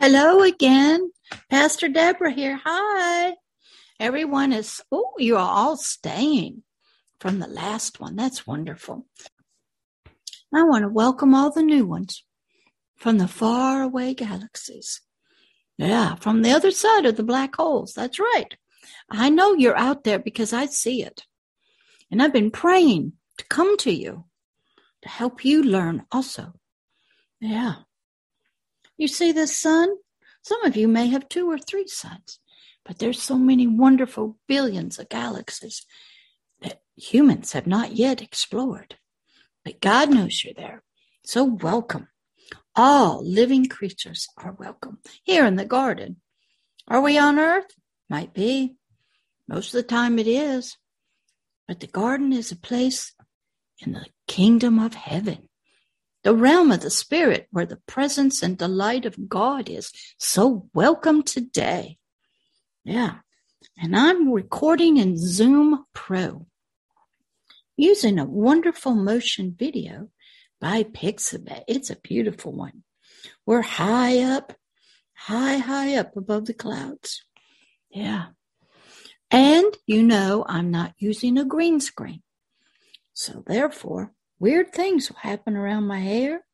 Hello again. Pastor Deborah here. Hi. Everyone is, oh, you are all staying from the last one. That's wonderful. I want to welcome all the new ones from the faraway galaxies. Yeah, from the other side of the black holes. That's right. I know you're out there because I see it. And I've been praying to come to you to help you learn also. Yeah. You see this sun? Some of you may have two or three suns, but there's so many wonderful billions of galaxies that humans have not yet explored. But God knows you're there. So welcome. All living creatures are welcome here in the garden. Are we on earth? Might be. Most of the time it is. But the garden is a place in the kingdom of heaven the realm of the spirit where the presence and delight of God is. So welcome today. Yeah. And I'm recording in Zoom Pro using a wonderful motion video by Pixabay. It's a beautiful one. We're high up, high, high up above the clouds. Yeah. And you know, I'm not using a green screen. So therefore, Weird things will happen around my hair.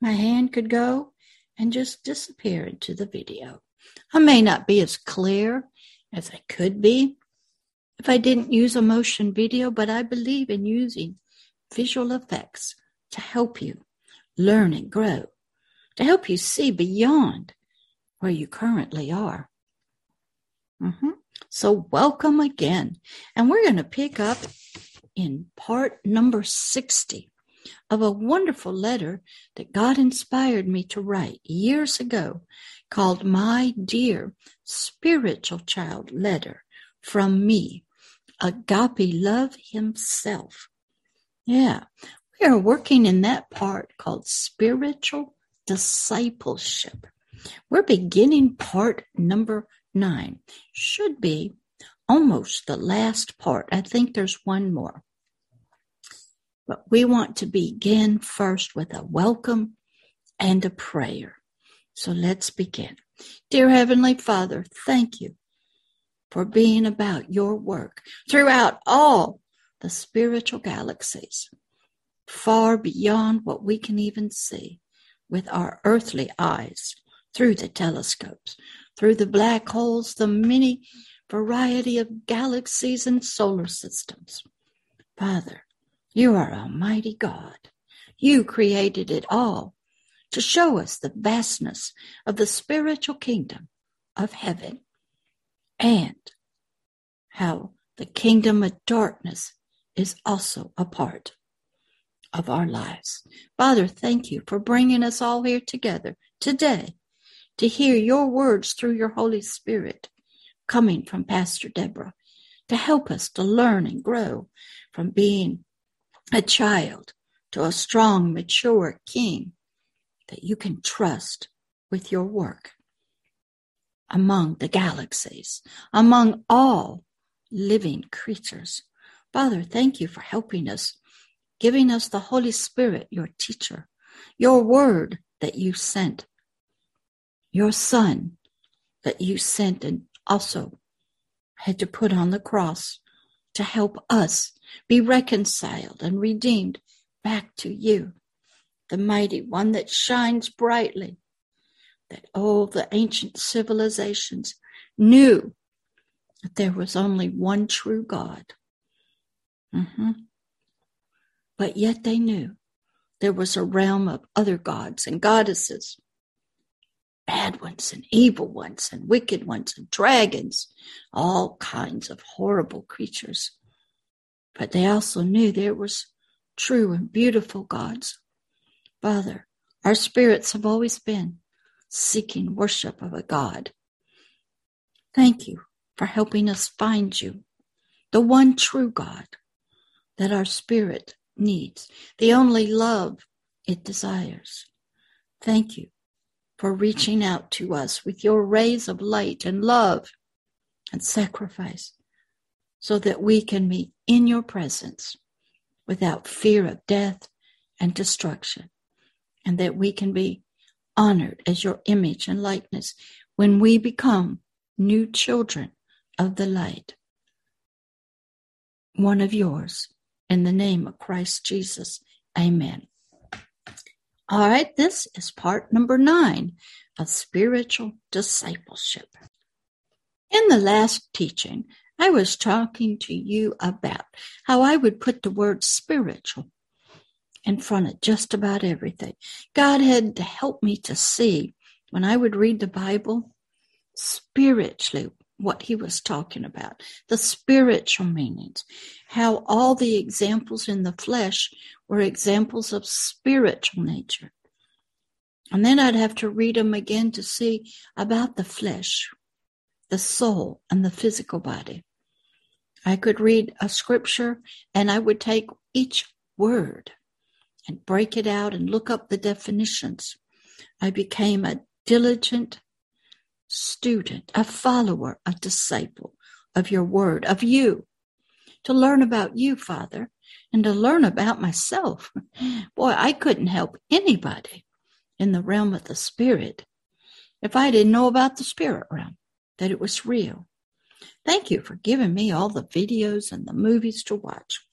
My hand could go and just disappear into the video. I may not be as clear as I could be if I didn't use a motion video, but I believe in using visual effects to help you learn and grow, to help you see beyond where you currently are. Mm-hmm. So, welcome again. And we're going to pick up in part number 60 of a wonderful letter that God inspired me to write years ago called My Dear Spiritual Child Letter from Me, Agape Love Himself. Yeah, we are working in that part called spiritual discipleship. We're beginning part number nine. Should be almost the last part. I think there's one more. But we want to begin first with a welcome and a prayer. So let's begin. Dear Heavenly Father, thank you for being about your work throughout all the spiritual galaxies, far beyond what we can even see with our earthly eyes, through the telescopes, through the black holes, the many variety of galaxies and solar systems. Father, you are Almighty God. You created it all to show us the vastness of the spiritual kingdom of heaven and how the kingdom of darkness is also a part of our lives. Father, thank you for bringing us all here together today to hear your words through your Holy Spirit coming from Pastor Deborah to help us to learn and grow from being a child to a strong, mature king that you can trust with your work among the galaxies, among all living creatures. Father, thank you for helping us, giving us the Holy Spirit, your teacher, your word that you sent, your son that you sent and also had to put on the cross to help us be reconciled and redeemed back to you, the mighty one that shines brightly, that all the ancient civilizations knew that there was only one true God. Mm-hmm. But yet they knew there was a realm of other gods and goddesses, bad ones and evil ones and wicked ones and dragons, all kinds of horrible creatures but they also knew there was true and beautiful gods. Father, our spirits have always been seeking worship of a God. Thank you for helping us find you, the one true God that our spirit needs, the only love it desires. Thank you for reaching out to us with your rays of light and love and sacrifice so that we can be in your presence without fear of death and destruction, and that we can be honored as your image and likeness when we become new children of the light. One of yours, in the name of Christ Jesus. Amen. All right, this is part number nine of spiritual discipleship. In the last teaching, I was talking to you about how I would put the word spiritual in front of just about everything. God had to help me to see when I would read the Bible spiritually what he was talking about, the spiritual meanings, how all the examples in the flesh were examples of spiritual nature. And then I'd have to read them again to see about the flesh, the soul, and the physical body. I could read a scripture and I would take each word and break it out and look up the definitions. I became a diligent student, a follower, a disciple of your word, of you, to learn about you, Father, and to learn about myself. Boy, I couldn't help anybody in the realm of the spirit if I didn't know about the spirit realm, that it was real. Thank you for giving me all the videos and the movies to watch.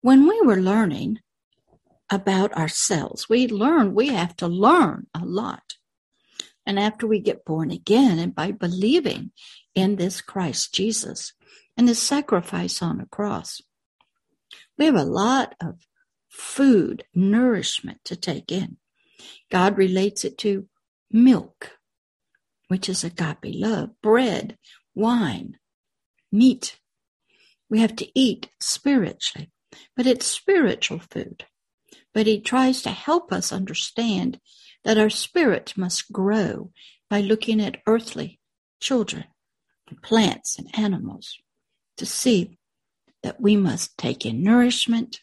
When we were learning about ourselves, we learn we have to learn a lot. And after we get born again and by believing in this Christ Jesus and his sacrifice on the cross, we have a lot of food, nourishment to take in. God relates it to milk, which is agape love, bread, wine, meat. We have to eat spiritually, but it's spiritual food. But he tries to help us understand that our spirit must grow by looking at earthly children, plants, and animals to see that we must take in nourishment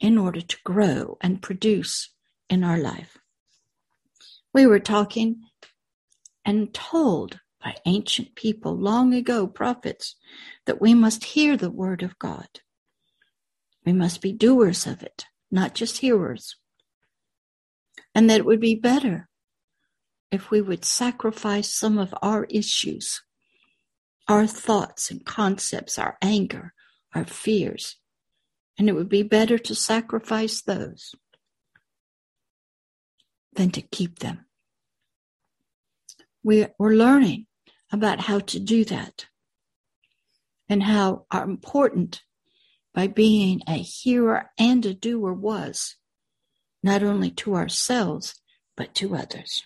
in order to grow and produce in our life. We were talking and told by ancient people long ago, prophets, that we must hear the word of God. We must be doers of it, not just hearers and that it would be better if we would sacrifice some of our issues, our thoughts and concepts, our anger, our fears, and it would be better to sacrifice those than to keep them. We, we're learning about how to do that and how important by being a hearer and a doer was not only to ourselves, but to others.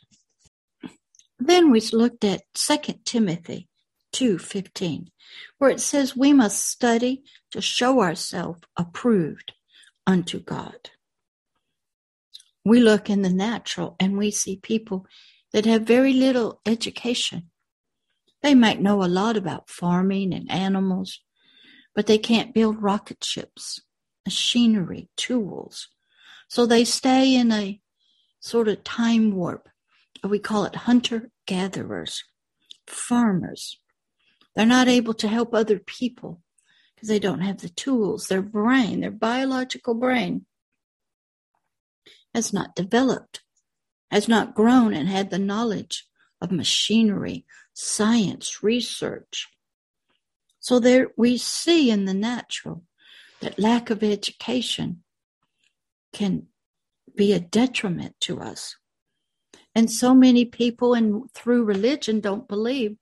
Then we looked at 2 Timothy 2:15, where it says we must study to show ourselves approved unto God. We look in the natural and we see people that have very little education. They might know a lot about farming and animals, but they can't build rocket ships, machinery, tools, so they stay in a sort of time warp. We call it hunter gatherers, farmers. They're not able to help other people because they don't have the tools. Their brain, their biological brain, has not developed, has not grown and had the knowledge of machinery, science, research. So there we see in the natural that lack of education can be a detriment to us. And so many people and through religion don't believe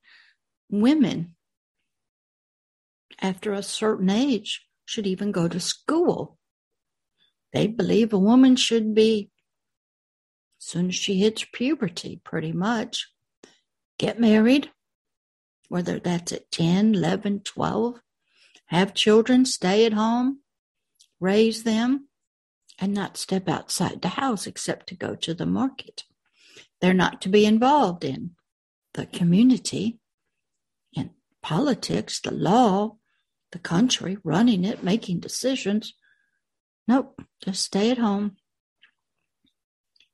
women after a certain age should even go to school. They believe a woman should be, soon as she hits puberty, pretty much, get married, whether that's at 10, 11, 12, have children, stay at home, raise them, and not step outside the house except to go to the market. They're not to be involved in the community, in politics, the law, the country, running it, making decisions. Nope, just stay at home.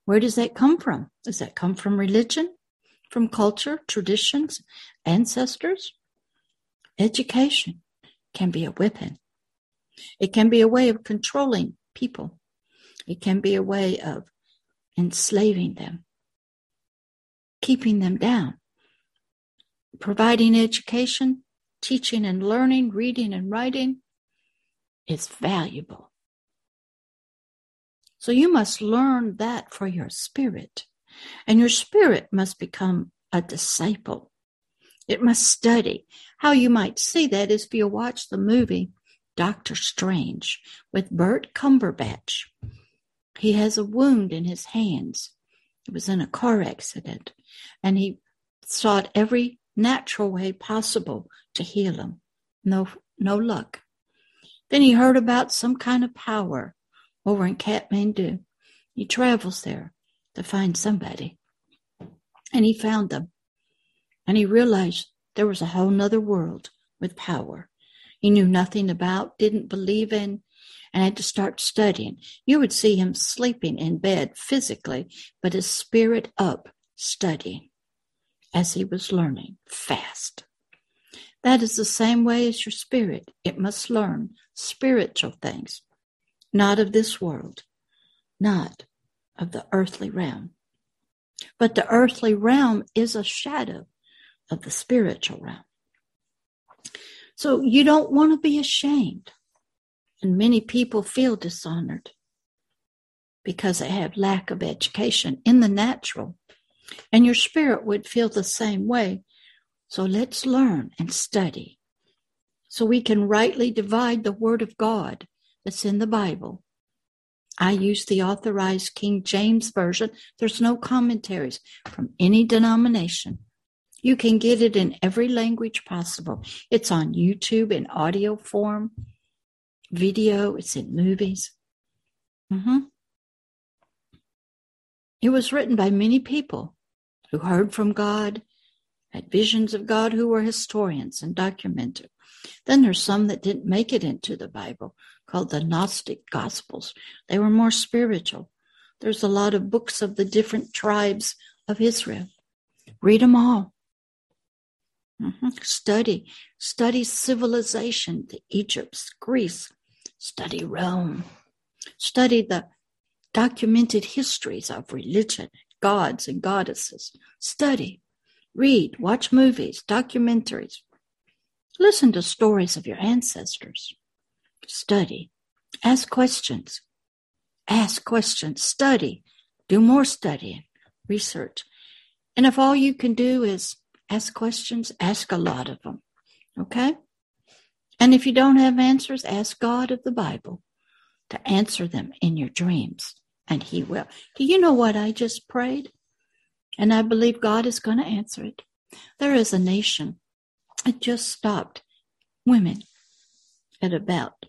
Where does that come from? Does that come from religion, from culture, traditions, ancestors? Education can be a weapon. It can be a way of controlling people. It can be a way of enslaving them, keeping them down, providing education, teaching and learning, reading and writing is valuable. So you must learn that for your spirit, and your spirit must become a disciple. It must study. How you might see that is if you watch the movie Doctor Strange with Bert Cumberbatch. He has a wound in his hands. It was in a car accident, and he sought every natural way possible to heal him. No, no luck. Then he heard about some kind of power over in Kathmandu. He travels there to find somebody. And he found them. And he realized there was a whole nother world with power. He knew nothing about, didn't believe in, and had to start studying. You would see him sleeping in bed physically, but his spirit up studying as he was learning fast. That is the same way as your spirit. It must learn spiritual things, not of this world, not of the earthly realm. But the earthly realm is a shadow of the spiritual realm. So you don't want to be ashamed. And many people feel dishonored because they have lack of education in the natural. And your spirit would feel the same way. So let's learn and study so we can rightly divide the word of God that's in the Bible. I use the authorized King James Version. There's no commentaries from any denomination. You can get it in every language possible. It's on YouTube in audio form, video, it's in movies. Mm-hmm. It was written by many people who heard from God, had visions of God, who were historians and documented. Then there's some that didn't make it into the Bible, called the Gnostic Gospels. They were more spiritual. There's a lot of books of the different tribes of Israel. Read them all. Mm-hmm. Study, study civilization, the Egypt, Greece, study Rome, study the documented histories of religion, gods and goddesses. Study, read, watch movies, documentaries, listen to stories of your ancestors. Study, ask questions, ask questions, study, do more studying, research. And if all you can do is ask questions, ask a lot of them. Okay? And if you don't have answers, ask God of the Bible to answer them in your dreams, and He will. Do you know what I just prayed? And I believe God is going to answer it. There is a nation that just stopped women at about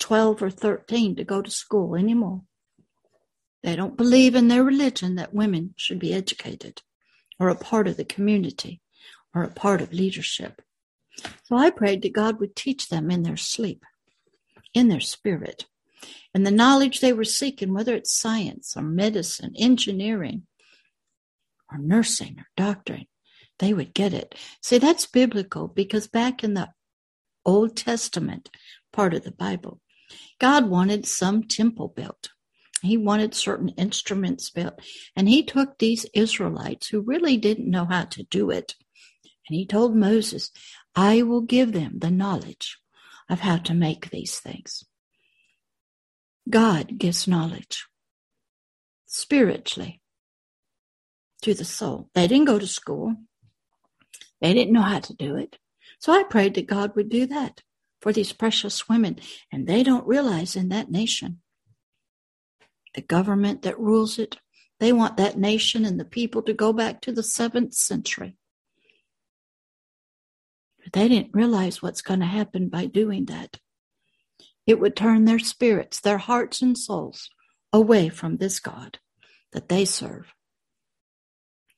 12 or 13 to go to school anymore. They don't believe in their religion that women should be educated or a part of the community or a part of leadership. So I prayed that God would teach them in their sleep, in their spirit, and the knowledge they were seeking, whether it's science or medicine, engineering, or nursing or doctoring, they would get it. See, that's biblical because back in the Old Testament part of the Bible, God wanted some temple built. He wanted certain instruments built. And he took these Israelites who really didn't know how to do it. And he told Moses, I will give them the knowledge of how to make these things. God gives knowledge spiritually to the soul. They didn't go to school. They didn't know how to do it. So I prayed that God would do that for these precious women. And they don't realize in that nation the government that rules it. They want that nation and the people to go back to the seventh century. But they didn't realize what's going to happen by doing that. It would turn their spirits, their hearts and souls away from this God that they serve.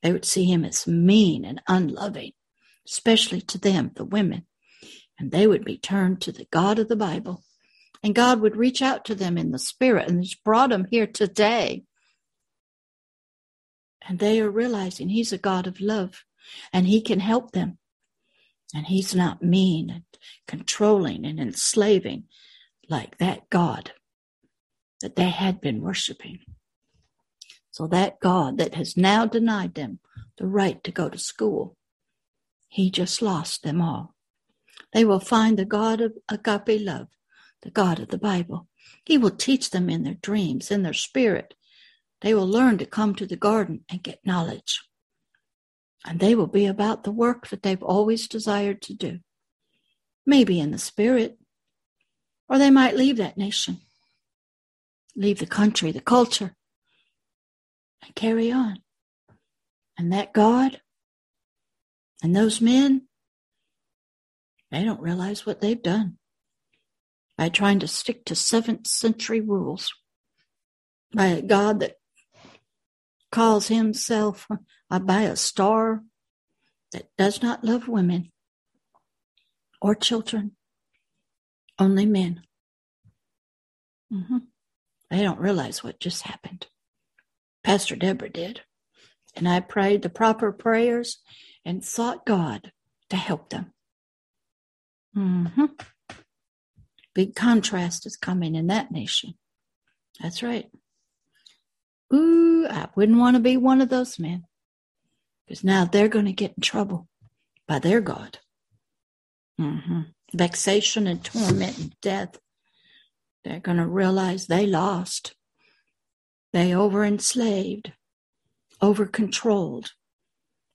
They would see him as mean and unloving, especially to them, the women, and they would be turned to the God of the Bible and God would reach out to them in the spirit and He's brought them here today. And they are realizing He's a God of love and He can help them. And He's not mean and controlling and enslaving like that God that they had been worshiping. So that God that has now denied them the right to go to school, he just lost them all. They will find the God of agape love, the God of the Bible. He will teach them in their dreams, in their spirit. They will learn to come to the garden and get knowledge. And they will be about the work that they've always desired to do. Maybe in the spirit, or they might leave that nation, leave the country, the culture, and carry on. And that God and those men, they don't realize what they've done by trying to stick to seventh century rules, by a God that calls himself by a star that does not love women or children, only men. Mm-hmm. They don't realize what just happened. Pastor Deborah did. And I prayed the proper prayers and sought God to help them. Mm-hmm. Big contrast is coming in that nation. That's right. Ooh, I wouldn't want to be one of those men. Because now they're going to get in trouble by their God. Mm-hmm. Vexation and torment and death. They're going to realize they lost. They over enslaved, over controlled.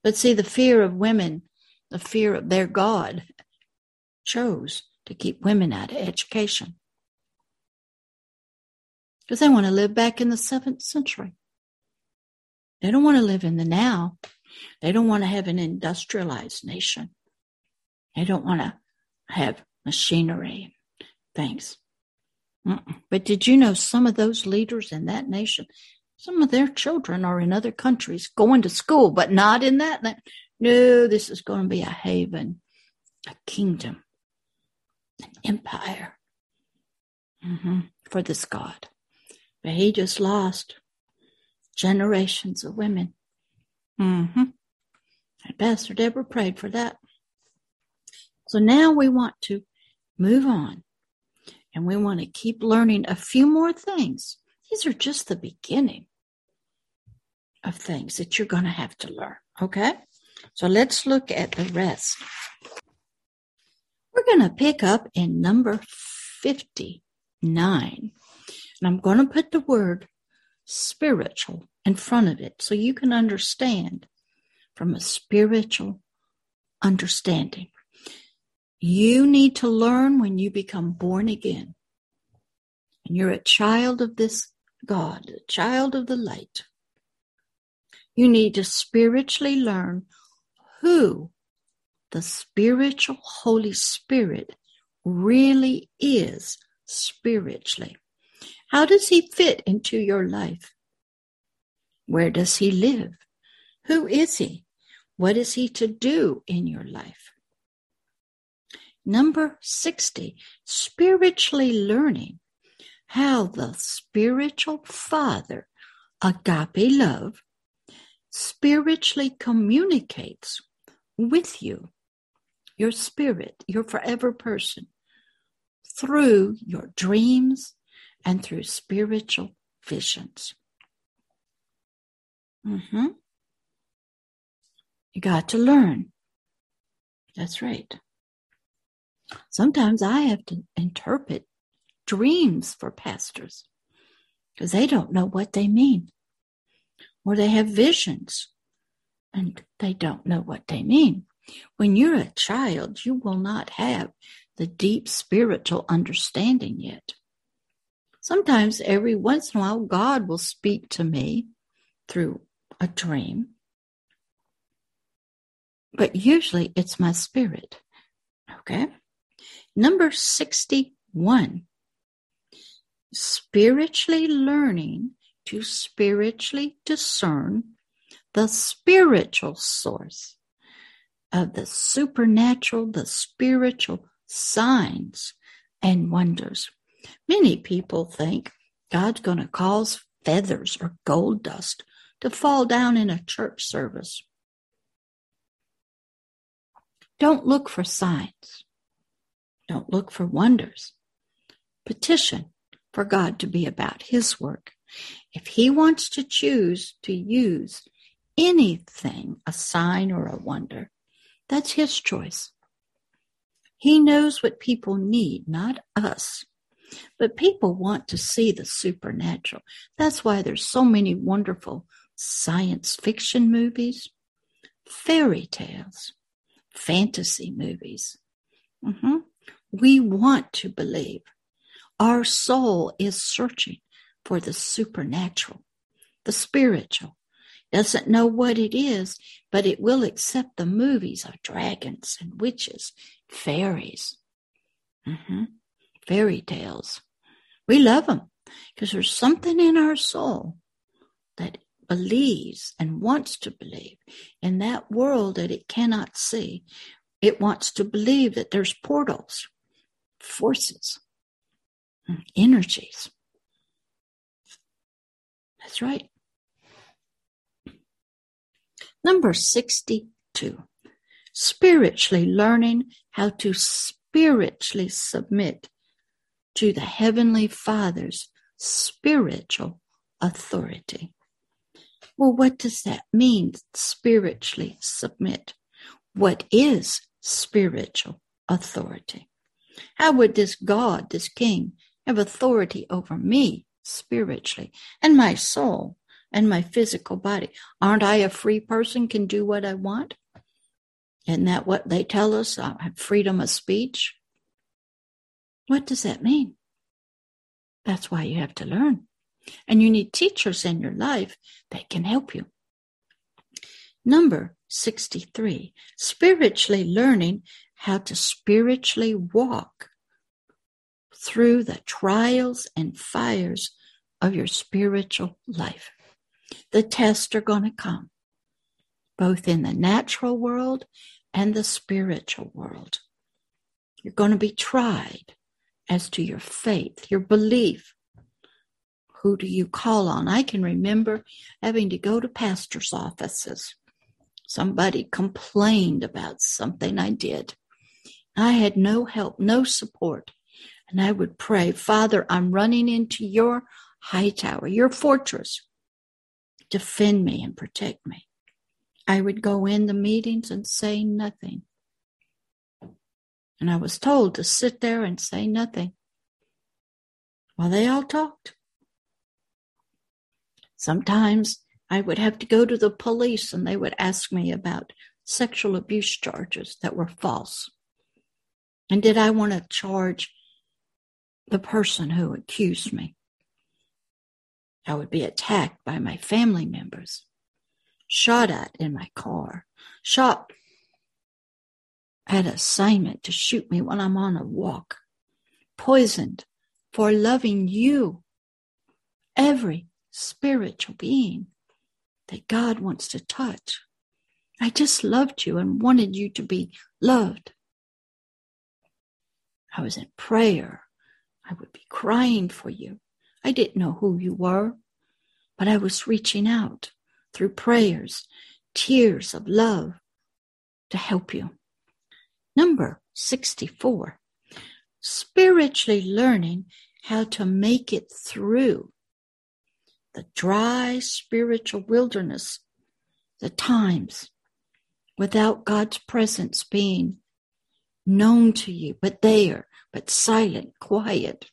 But see, the fear of women, the fear of their God, chose to keep women out of education. Because they want to live back in the seventh century. They don't want to live in the now. They don't want to have an industrialized nation. They don't want to have machinery and things. Mm-mm. But did you know some of those leaders in that nation, some of their children are in other countries going to school, but not in that. No, this is going to be a haven, a kingdom, an empire mm-hmm, for this God. But he just lost generations of women. Mm-hmm. And Pastor Deborah prayed for that. So now we want to move on and we want to keep learning a few more things. These are just the beginning of things that you're going to have to learn. Okay? So let's look at the rest. We're going to pick up in number 59. And I'm going to put the word spiritual in front of it so you can understand from a spiritual understanding. You need to learn when you become born again. And you're a child of this God, a child of the light. You need to spiritually learn who the spiritual Holy Spirit really is spiritually. How does he fit into your life? Where does he live? Who is he? What is he to do in your life? Number 60, spiritually learning how the spiritual father, agape love, spiritually communicates with you, your spirit, your forever person, through your dreams and through spiritual visions. Mm-hmm. You got to learn. That's right. Sometimes I have to interpret dreams for pastors because they don't know what they mean. Or they have visions and they don't know what they mean. When you're a child, you will not have the deep spiritual understanding yet. Sometimes, every once in a while, God will speak to me through a dream, but usually it's my spirit. Okay? Number 61 spiritually learning to spiritually discern the spiritual source of the supernatural, the spiritual signs and wonders. Many people think God's going to cause feathers or gold dust to fall down in a church service. Don't look for signs. Don't look for wonders. Petition for God to be about His work If he wants to choose to use anything, a sign or a wonder, that's his choice. He knows what people need, not us. But people want to see the supernatural. That's why there's so many wonderful science fiction movies, fairy tales, fantasy movies. Mm-hmm. We want to believe. Our soul is searching for the supernatural, the spiritual. Doesn't know what it is, but it will accept the movies of dragons and witches, fairies, mm-hmm. fairy tales. We love them because there's something in our soul that believes and wants to believe in that world that it cannot see. It wants to believe that there's portals, forces, energies. That's right. Number 62. Spiritually learning how to spiritually submit to the Heavenly Father's spiritual authority. Well, what does that mean, spiritually submit? What is spiritual authority? How would this God, this King, have authority over me spiritually and my soul and my physical body. Aren't I a free person, can do what I want? Isn't that what they tell us? I have freedom of speech. What does that mean? That's why you have to learn. And you need teachers in your life that can help you. Number 63, spiritually learning how to spiritually walk through the trials and fires of your spiritual life. The tests are going to come, both in the natural world and the spiritual world. You're going to be tried as to your faith, your belief. Who do you call on? I can remember having to go to pastors' offices. Somebody complained about something I did. I had no help, no support. And I would pray, Father, I'm running into your high tower, your fortress. Defend me and protect me. I would go in the meetings and say nothing. And I was told to sit there and say nothing while they all talked. Sometimes I would have to go to the police and they would ask me about sexual abuse charges that were false. And did I want to charge the person who accused me? I would be attacked by my family members, shot at in my car, shot at assignment to shoot me when I'm on a walk, poisoned for loving you, every spiritual being that God wants to touch. I just loved you and wanted you to be loved. I was in prayer. I would be crying for you. I didn't know who you were, but I was reaching out through prayers, tears of love to help you. Number 64, spiritually learning how to make it through the dry spiritual wilderness, the times without God's presence being known to you, but there, but silent, quiet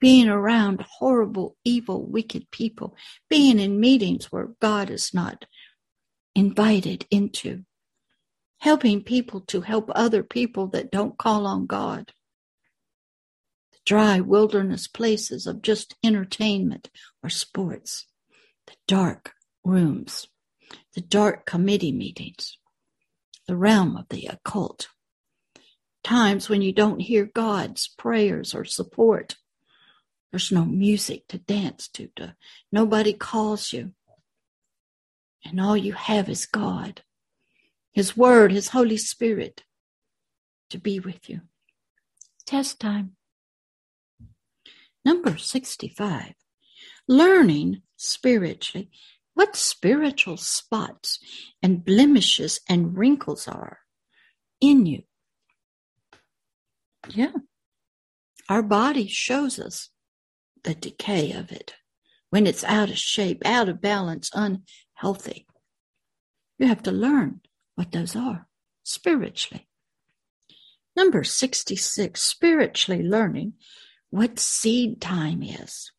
being around horrible, evil, wicked people, being in meetings where God is not invited into, helping people to help other people that don't call on God. The dry wilderness places of just entertainment or sports, the dark rooms, the dark committee meetings, the realm of the occult. Times when you don't hear God's prayers or support there's no music to dance to, to. Nobody calls you. And all you have is God, His Word, His Holy Spirit to be with you. Test time. Number 65. Learning spiritually what spiritual spots and blemishes and wrinkles are in you. Yeah. Our body shows us the decay of it when it's out of shape, out of balance, unhealthy. You have to learn what those are spiritually. Number 66, spiritually learning what seed time is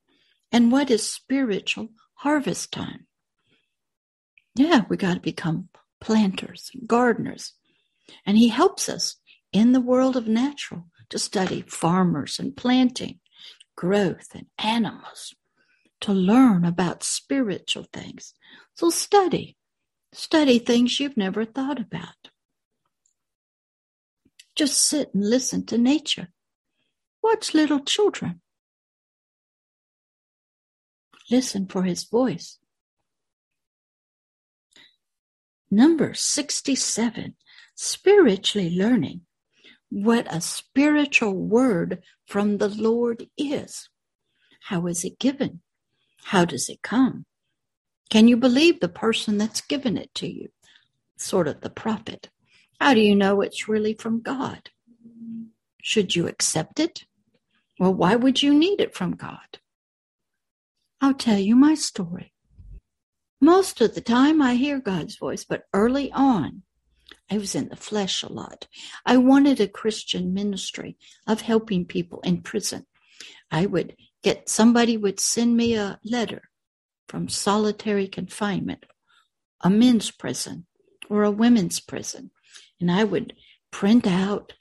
and what is spiritual harvest time. Yeah, we got to become planters, and gardeners. And he helps us in the world of natural to study farmers and planting, growth and animals, to learn about spiritual things. So study, study things you've never thought about. Just sit and listen to nature. Watch little children. Listen for his voice. Number 67, spiritually learning what a spiritual word from the Lord is. How is it given? How does it come? Can you believe the person that's given it to you? Sort of the prophet. How do you know it's really from God? Should you accept it? Well, why would you need it from God? I'll tell you my story. Most of the time I hear God's voice, but early on, I was in the flesh a lot. I wanted a Christian ministry of helping people in prison. I would get somebody would send me a letter from solitary confinement, a men's prison or a women's prison, and I would print out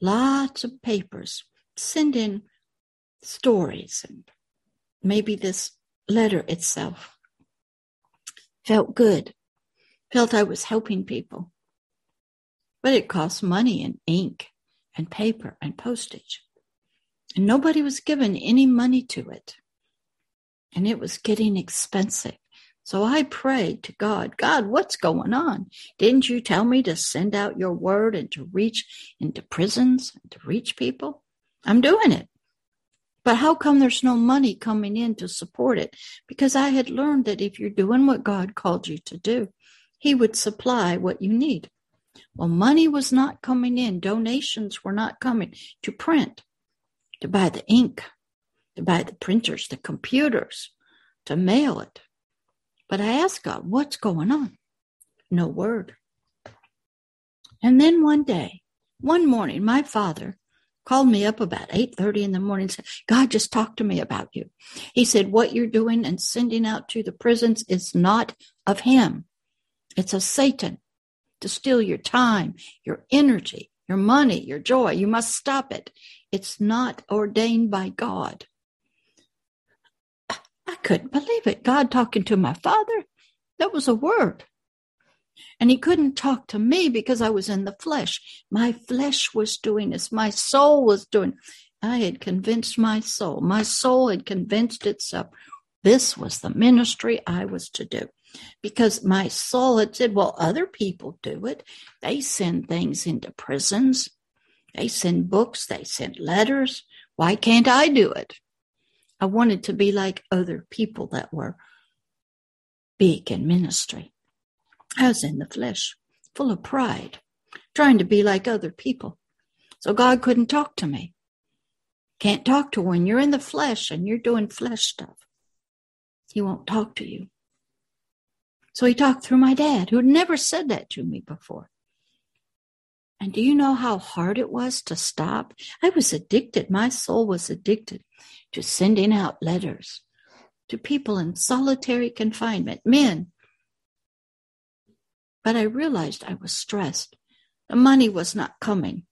lots of papers, send in stories and maybe this letter itself felt good, felt I was helping people. But it cost money and ink and paper and postage. And nobody was given any money to it. And it was getting expensive. So I prayed to God, God, what's going on? Didn't you tell me to send out your word and to reach into prisons and to reach people? I'm doing it. But how come there's no money coming in to support it? Because I had learned that if you're doing what God called you to do, He would supply what you need. Well, money was not coming in, donations were not coming to print, to buy the ink, to buy the printers, the computers, to mail it. But I asked God, what's going on? No word. And then one day, one morning, my father called me up about 8.30 in the morning said, God just talked to me about you. He said, what you're doing and sending out to the prisons is not of him. It's of Satan to steal your time, your energy, your money, your joy. You must stop it. It's not ordained by God. I couldn't believe it. God talking to my father. That was a word. And he couldn't talk to me because I was in the flesh. My flesh was doing this. My soul was doing. I had convinced my soul. My soul had convinced itself this was the ministry I was to do. Because my soul had said, well, other people do it. They send things into prisons. They send books. They send letters. Why can't I do it? I wanted to be like other people that were big in ministry. I was in the flesh, full of pride, trying to be like other people. So God couldn't talk to me. Can't talk to when you're in the flesh and you're doing flesh stuff. He won't talk to you. So he talked through my dad, who had never said that to me before. And do you know how hard it was to stop? I was addicted. My soul was addicted to sending out letters to people in solitary confinement, men but I realized I was stressed. The money was not coming.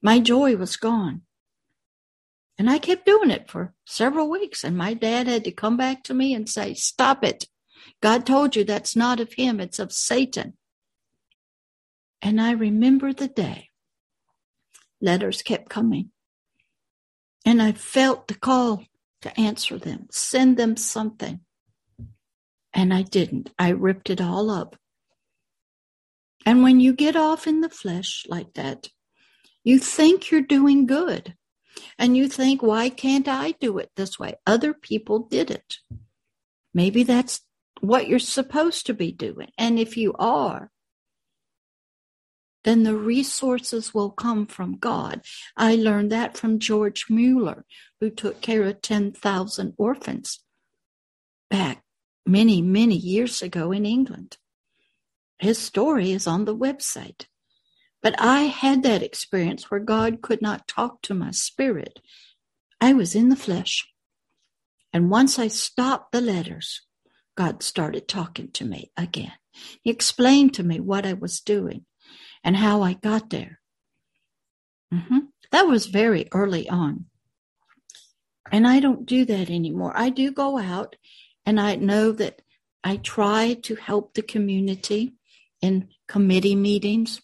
My joy was gone. And I kept doing it for several weeks. And my dad had to come back to me and say, Stop it. God told you that's not of him, it's of Satan. And I remember the day. Letters kept coming. And I felt the call to answer them, send them something. And I didn't. I ripped it all up. And when you get off in the flesh like that, you think you're doing good. And you think, why can't I do it this way? Other people did it. Maybe that's what you're supposed to be doing. And if you are, then the resources will come from God. I learned that from George Mueller, who took care of 10,000 orphans back many, many years ago in England. His story is on the website. But I had that experience where God could not talk to my spirit. I was in the flesh. And once I stopped the letters, God started talking to me again. He explained to me what I was doing and how I got there. Mm-hmm. That was very early on. And I don't do that anymore. I do go out and I know that I try to help the community in committee meetings,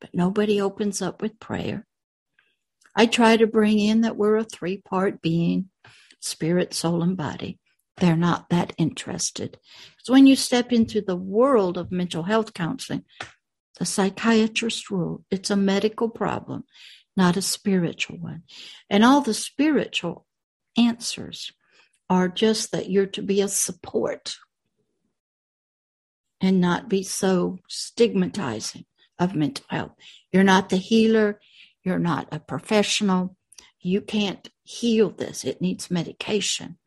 but nobody opens up with prayer. I try to bring in that we're a three part being spirit, soul, and body. They're not that interested. So when you step into the world of mental health counseling, the psychiatrist rule it's a medical problem, not a spiritual one. And all the spiritual answers are just that you're to be a support and not be so stigmatizing of mental health. You're not the healer, you're not a professional. You can't heal this. It needs medication,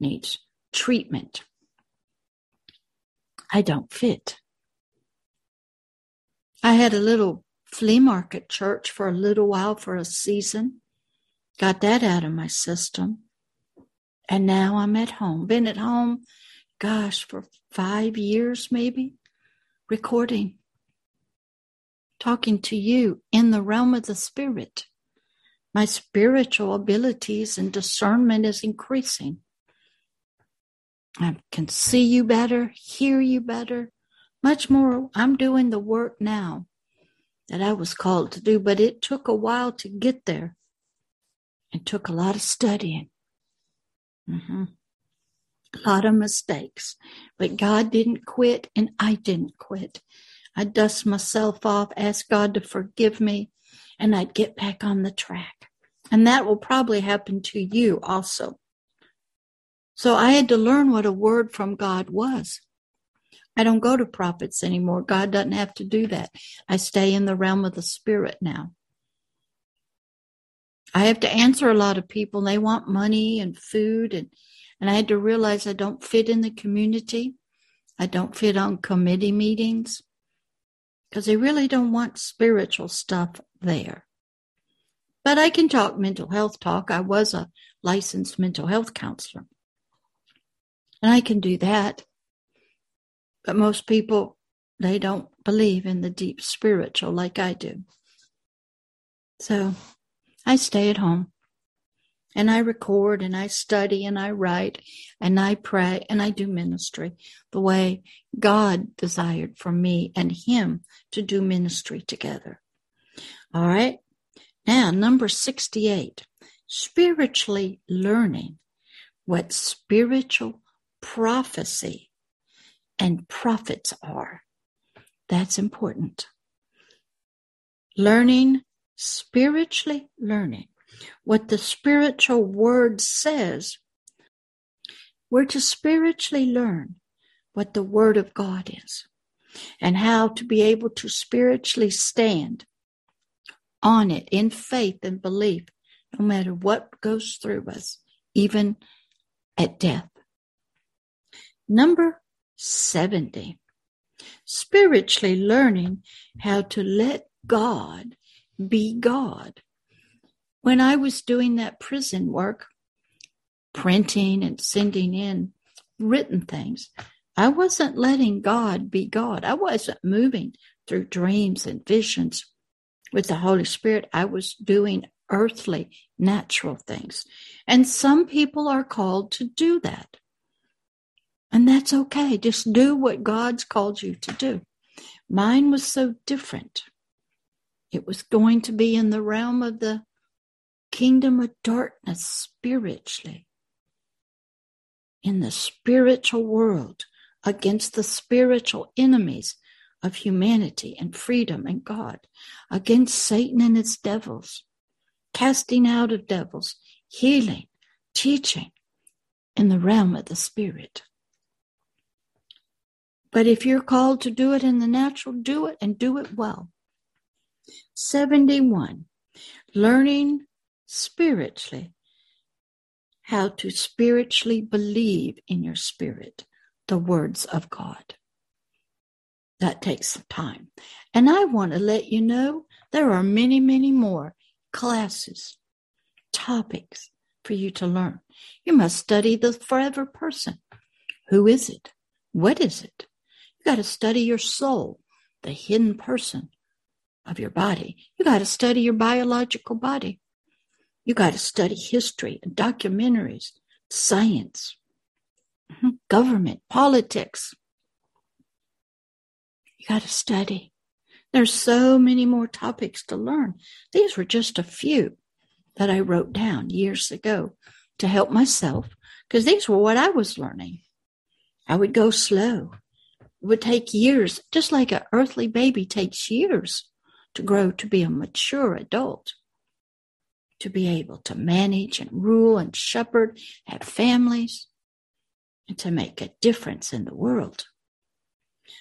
needs treatment. I don't fit. I had a little flea market church for a little while for a season. Got that out of my system. And now I'm at home. Been at home, gosh, for five years maybe, recording, talking to you in the realm of the spirit. My spiritual abilities and discernment is increasing. I can see you better, hear you better, much more. I'm doing the work now that I was called to do, but it took a while to get there. It took a lot of studying, mm-hmm. a lot of mistakes, but God didn't quit and I didn't quit. I dust myself off, ask God to forgive me, and I'd get back on the track. And that will probably happen to you also. So I had to learn what a word from God was. I don't go to prophets anymore. God doesn't have to do that. I stay in the realm of the spirit now. I have to answer a lot of people. They want money and food and and I had to realize I don't fit in the community. I don't fit on committee meetings because they really don't want spiritual stuff there. But I can talk mental health talk. I was a licensed mental health counselor. And I can do that. But most people, they don't believe in the deep spiritual like I do. So I stay at home and I record and I study and I write and I pray and I do ministry the way God desired for me and Him to do ministry together. All right. Now, number 68, spiritually learning what spiritual prophecy and prophets are. That's important. Learning, spiritually learning what the spiritual word says. We're to spiritually learn what the word of God is and how to be able to spiritually stand on it in faith and belief, no matter what goes through us, even at death. Number 70. Spiritually learning how to let God be God. When I was doing that prison work, printing and sending in written things, I wasn't letting God be God. I wasn't moving through dreams and visions with the Holy Spirit. I was doing earthly, natural things. And some people are called to do that. And that's okay. Just do what God's called you to do. Mine was so different. It was going to be in the realm of the kingdom of darkness spiritually, in the spiritual world, against the spiritual enemies of humanity and freedom and God, against Satan and his devils, casting out of devils, healing, teaching in the realm of the spirit. But if you're called to do it in the natural, do it and do it well. 71. Learning spiritually how to spiritually believe in your spirit the words of God. That takes some time. And I want to let you know there are many, many more classes, topics for you to learn. You must study the forever person. Who is it? What is it? Got to study your soul, the hidden person of your body. You got to study your biological body. You got to study history and documentaries, science, mm-hmm, government, politics. You got to study. There's so many more topics to learn. These were just a few that I wrote down years ago to help myself because these were what I was learning. I would go slow. Would take years, just like an earthly baby takes years to grow to be a mature adult, to be able to manage and rule and shepherd, have families, and to make a difference in the world.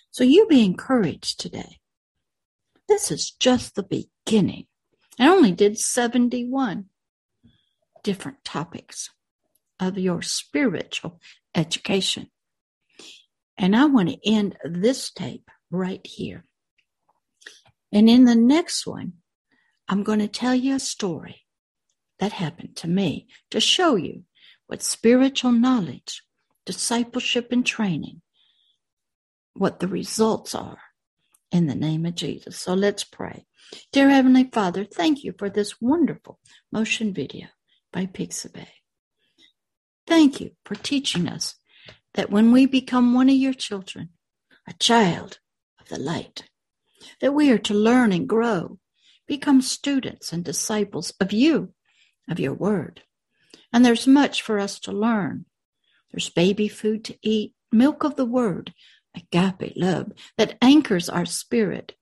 So you be encouraged today. This is just the beginning. I only did 71 different topics of your spiritual education. And I want to end this tape right here. And in the next one, I'm going to tell you a story that happened to me to show you what spiritual knowledge, discipleship, and training, what the results are in the name of Jesus. So let's pray. Dear Heavenly Father, thank you for this wonderful motion video by Pixabay. Thank you for teaching us that when we become one of your children, a child of the light, that we are to learn and grow, become students and disciples of you, of your word. And there's much for us to learn. There's baby food to eat, milk of the word, agape love that anchors our spirit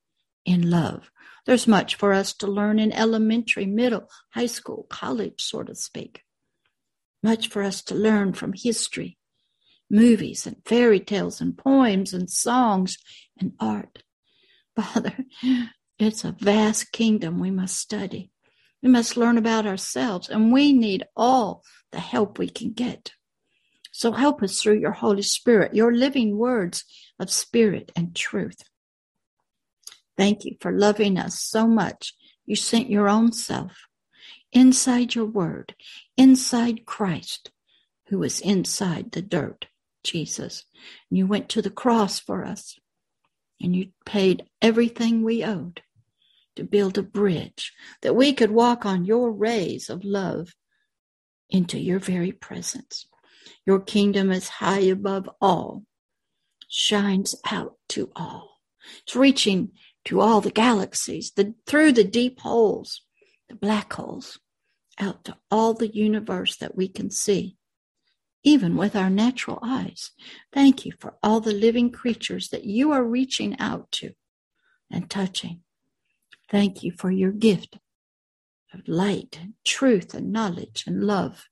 in love. There's much for us to learn in elementary, middle, high school, college, so to speak. Much for us to learn from history, movies and fairy tales and poems and songs and art. Father, it's a vast kingdom we must study. We must learn about ourselves, and we need all the help we can get. So help us through your Holy Spirit, your living words of spirit and truth. Thank you for loving us so much. You sent your own self inside your word, inside Christ, who was inside the dirt, Jesus. And you went to the cross for us, and you paid everything we owed to build a bridge that we could walk on your rays of love into your very presence. Your kingdom is high above all, shines out to all. It's reaching to all the galaxies, the, through the deep holes, the black holes, out to all the universe that we can see, even with our natural eyes. Thank you for all the living creatures that you are reaching out to and touching. Thank you for your gift of light, and truth, and knowledge, and love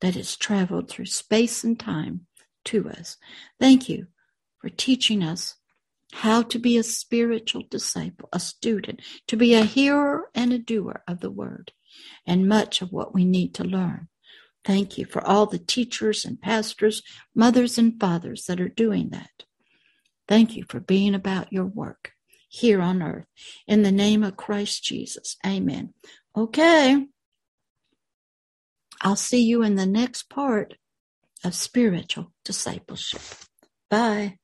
that has traveled through space and time to us. Thank you for teaching us how to be a spiritual disciple, a student, to be a hearer and a doer of the word, and much of what we need to learn. Thank you for all the teachers and pastors, mothers and fathers that are doing that. Thank you for being about your work here on earth. In the name of Christ Jesus. Amen. Okay. I'll see you in the next part of spiritual discipleship. Bye.